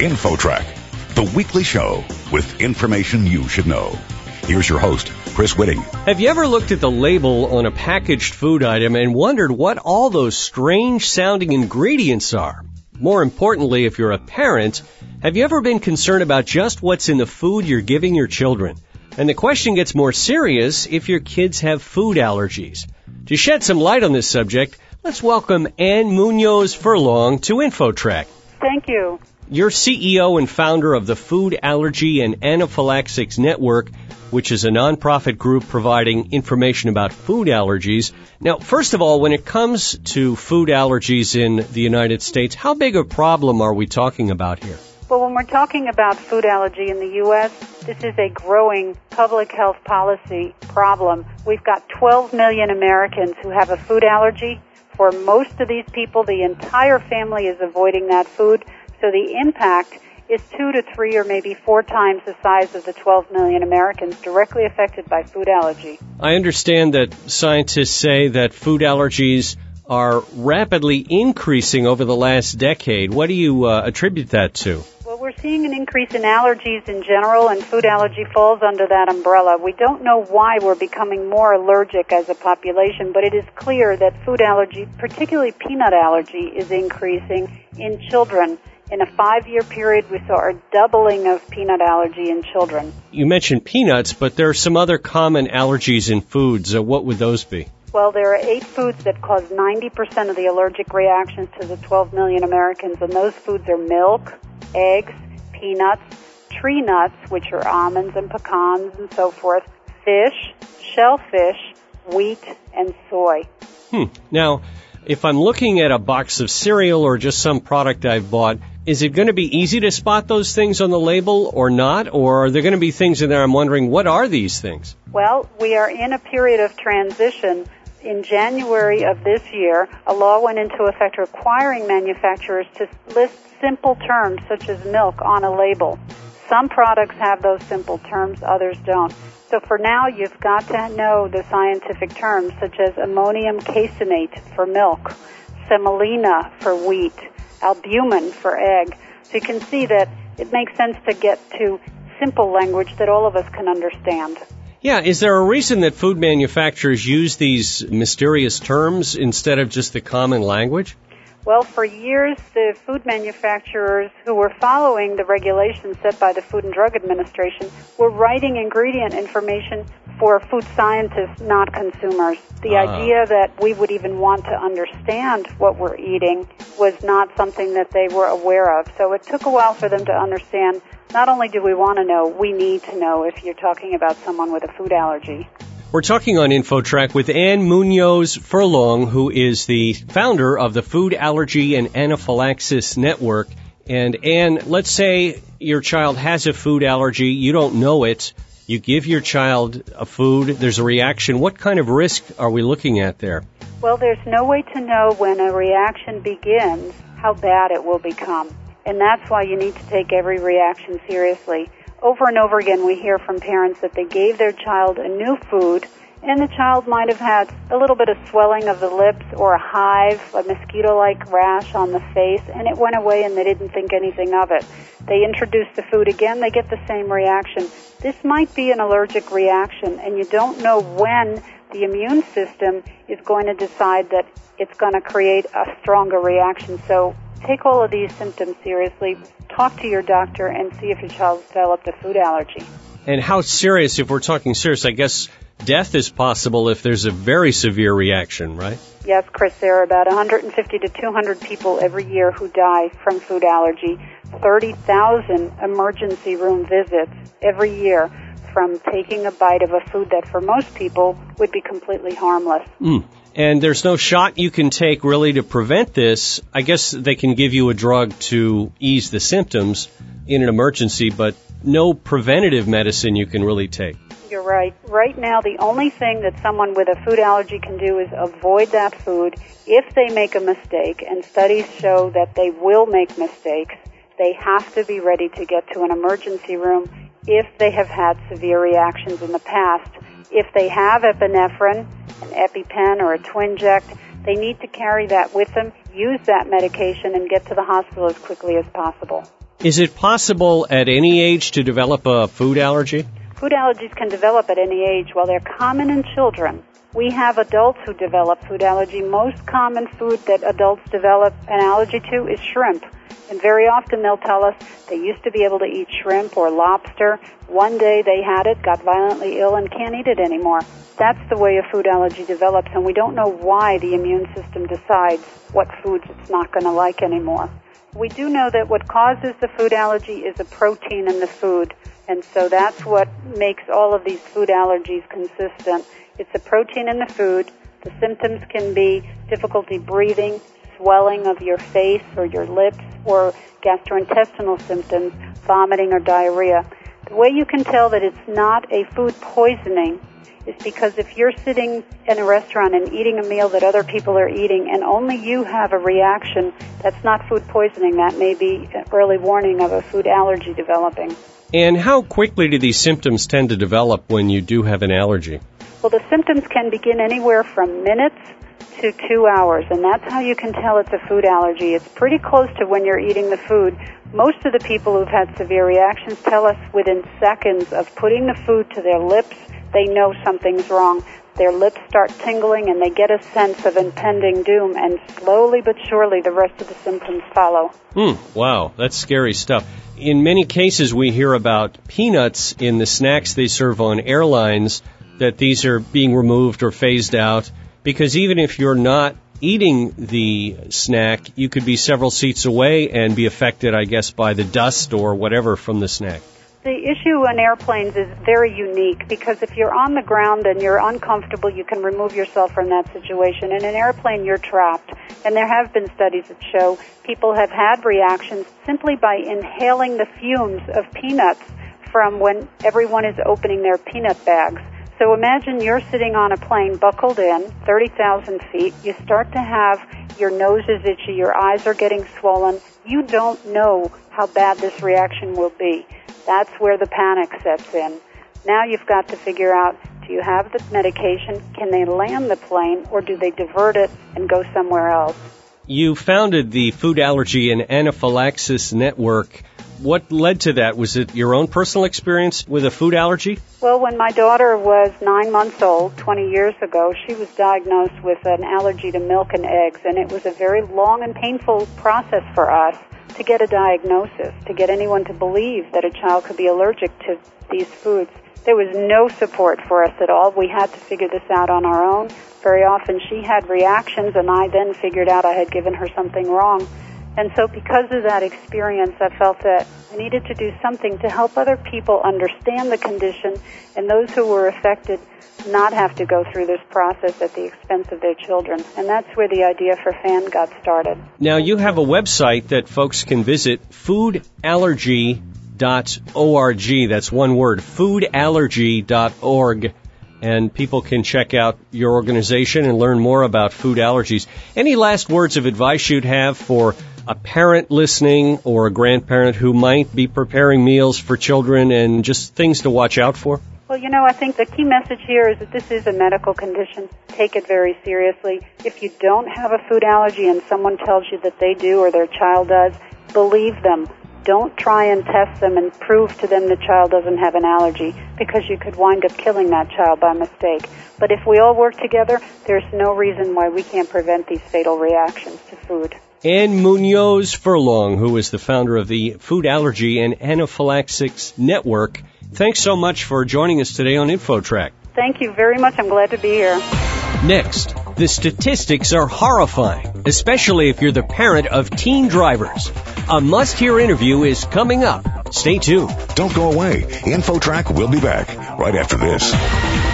InfoTrack, the weekly show with information you should know. Here's your host, Chris Whitting. Have you ever looked at the label on a packaged food item and wondered what all those strange sounding ingredients are? More importantly, if you're a parent, have you ever been concerned about just what's in the food you're giving your children? And the question gets more serious if your kids have food allergies. To shed some light on this subject, let's welcome Anne Munoz Furlong to InfoTrack. Thank you. You're CEO and founder of the Food Allergy and Anaphylaxis Network, which is a nonprofit group providing information about food allergies. Now, first of all, when it comes to food allergies in the United States, how big a problem are we talking about here? Well, when we're talking about food allergy in the U.S., this is a growing public health policy problem. We've got 12 million Americans who have a food allergy. For most of these people, the entire family is avoiding that food, so the impact is two to three or maybe four times the size of the 12 million Americans directly affected by food allergy. I understand that scientists say that food allergies are rapidly increasing over the last decade. What do you uh, attribute that to? Well, we're seeing an increase in allergies in general, and food allergy falls under that umbrella. We don't know why we're becoming more allergic as a population, but it is clear that food allergy, particularly peanut allergy, is increasing in children. In a five year period, we saw a doubling of peanut allergy in children. You mentioned peanuts, but there are some other common allergies in foods. Uh, what would those be? Well, there are eight foods that cause 90% of the allergic reactions to the 12 million Americans, and those foods are milk, eggs, peanuts, tree nuts, which are almonds and pecans and so forth, fish, shellfish, wheat, and soy. Hmm. Now, if I'm looking at a box of cereal or just some product I've bought, is it going to be easy to spot those things on the label or not? Or are there going to be things in there I'm wondering, what are these things? Well, we are in a period of transition. In January of this year, a law went into effect requiring manufacturers to list simple terms such as milk on a label. Some products have those simple terms, others don't. So for now, you've got to know the scientific terms such as ammonium caseinate for milk, semolina for wheat, albumin for egg. So you can see that it makes sense to get to simple language that all of us can understand. Yeah, is there a reason that food manufacturers use these mysterious terms instead of just the common language? Well, for years, the food manufacturers who were following the regulations set by the Food and Drug Administration were writing ingredient information for food scientists, not consumers. The uh. idea that we would even want to understand what we're eating was not something that they were aware of. So it took a while for them to understand not only do we want to know, we need to know if you're talking about someone with a food allergy. We're talking on InfoTrack with Anne Munoz Furlong, who is the founder of the Food Allergy and Anaphylaxis Network. And Anne, let's say your child has a food allergy, you don't know it, you give your child a food, there's a reaction. What kind of risk are we looking at there? Well, there's no way to know when a reaction begins how bad it will become. And that's why you need to take every reaction seriously over and over again we hear from parents that they gave their child a new food and the child might have had a little bit of swelling of the lips or a hive, a mosquito-like rash on the face, and it went away and they didn't think anything of it. They introduce the food again, they get the same reaction. This might be an allergic reaction and you don't know when the immune system is going to decide that it's going to create a stronger reaction. So take all of these symptoms seriously talk to your doctor and see if your child's developed a food allergy. And how serious, if we're talking serious, I guess death is possible if there's a very severe reaction, right? Yes, Chris, there are about 150 to 200 people every year who die from food allergy. 30,000 emergency room visits every year from taking a bite of a food that for most people would be completely harmless. Mm and there's no shot you can take really to prevent this. I guess they can give you a drug to ease the symptoms in an emergency, but no preventative medicine you can really take. You're right. Right now, the only thing that someone with a food allergy can do is avoid that food. If they make a mistake, and studies show that they will make mistakes, they have to be ready to get to an emergency room if they have had severe reactions in the past. If they have epinephrine, an EpiPen or a Twinject, they need to carry that with them, use that medication, and get to the hospital as quickly as possible. Is it possible at any age to develop a food allergy? Food allergies can develop at any age. While they're common in children, we have adults who develop food allergy. Most common food that adults develop an allergy to is shrimp. And very often they'll tell us they used to be able to eat shrimp or lobster. One day they had it, got violently ill, and can't eat it anymore. That's the way a food allergy develops, and we don't know why the immune system decides what foods it's not going to like anymore. We do know that what causes the food allergy is a protein in the food, and so that's what makes all of these food allergies consistent. It's a protein in the food. The symptoms can be difficulty breathing, swelling of your face or your lips, or gastrointestinal symptoms, vomiting or diarrhea. The way you can tell that it's not a food poisoning is because if you're sitting in a restaurant and eating a meal that other people are eating and only you have a reaction, that's not food poisoning. That may be an early warning of a food allergy developing. And how quickly do these symptoms tend to develop when you do have an allergy? Well, the symptoms can begin anywhere from minutes to two hours, and that's how you can tell it's a food allergy. It's pretty close to when you're eating the food. Most of the people who've had severe reactions tell us within seconds of putting the food to their lips, they know something's wrong. Their lips start tingling and they get a sense of impending doom, and slowly but surely the rest of the symptoms follow. Hmm, wow, that's scary stuff. In many cases, we hear about peanuts in the snacks they serve on airlines that these are being removed or phased out because even if you're not eating the snack, you could be several seats away and be affected, I guess, by the dust or whatever from the snack. The issue on airplanes is very unique because if you're on the ground and you're uncomfortable, you can remove yourself from that situation. In an airplane, you're trapped. And there have been studies that show people have had reactions simply by inhaling the fumes of peanuts from when everyone is opening their peanut bags. So imagine you're sitting on a plane buckled in, 30,000 feet. You start to have your nose is itchy, your eyes are getting swollen. You don't know how bad this reaction will be. That's where the panic sets in. Now you've got to figure out do you have the medication? Can they land the plane or do they divert it and go somewhere else? You founded the Food Allergy and Anaphylaxis Network what led to that? Was it your own personal experience with a food allergy? Well, when my daughter was nine months old, 20 years ago, she was diagnosed with an allergy to milk and eggs, and it was a very long and painful process for us to get a diagnosis, to get anyone to believe that a child could be allergic to these foods. There was no support for us at all. We had to figure this out on our own. Very often she had reactions, and I then figured out I had given her something wrong. And so because of that experience, I felt that I needed to do something to help other people understand the condition and those who were affected not have to go through this process at the expense of their children. And that's where the idea for FAAN got started. Now you have a website that folks can visit, foodallergy.org. That's one word, foodallergy.org and people can check out your organization and learn more about food allergies. Any last words of advice you'd have for a parent listening or a grandparent who might be preparing meals for children and just things to watch out for? Well, you know, I think the key message here is that this is a medical condition. Take it very seriously. If you don't have a food allergy and someone tells you that they do or their child does, believe them. Don't try and test them and prove to them the child doesn't have an allergy because you could wind up killing that child by mistake. But if we all work together, there's no reason why we can't prevent these fatal reactions to food. Anne Munoz Furlong, who is the founder of the Food Allergy and Anaphylaxis Network. Thanks so much for joining us today on InfoTrack. Thank you very much. I'm glad to be here. Next, the statistics are horrifying, especially if you're the parent of teen drivers. A must hear interview is coming up. Stay tuned. Don't go away. InfoTrack will be back right after this.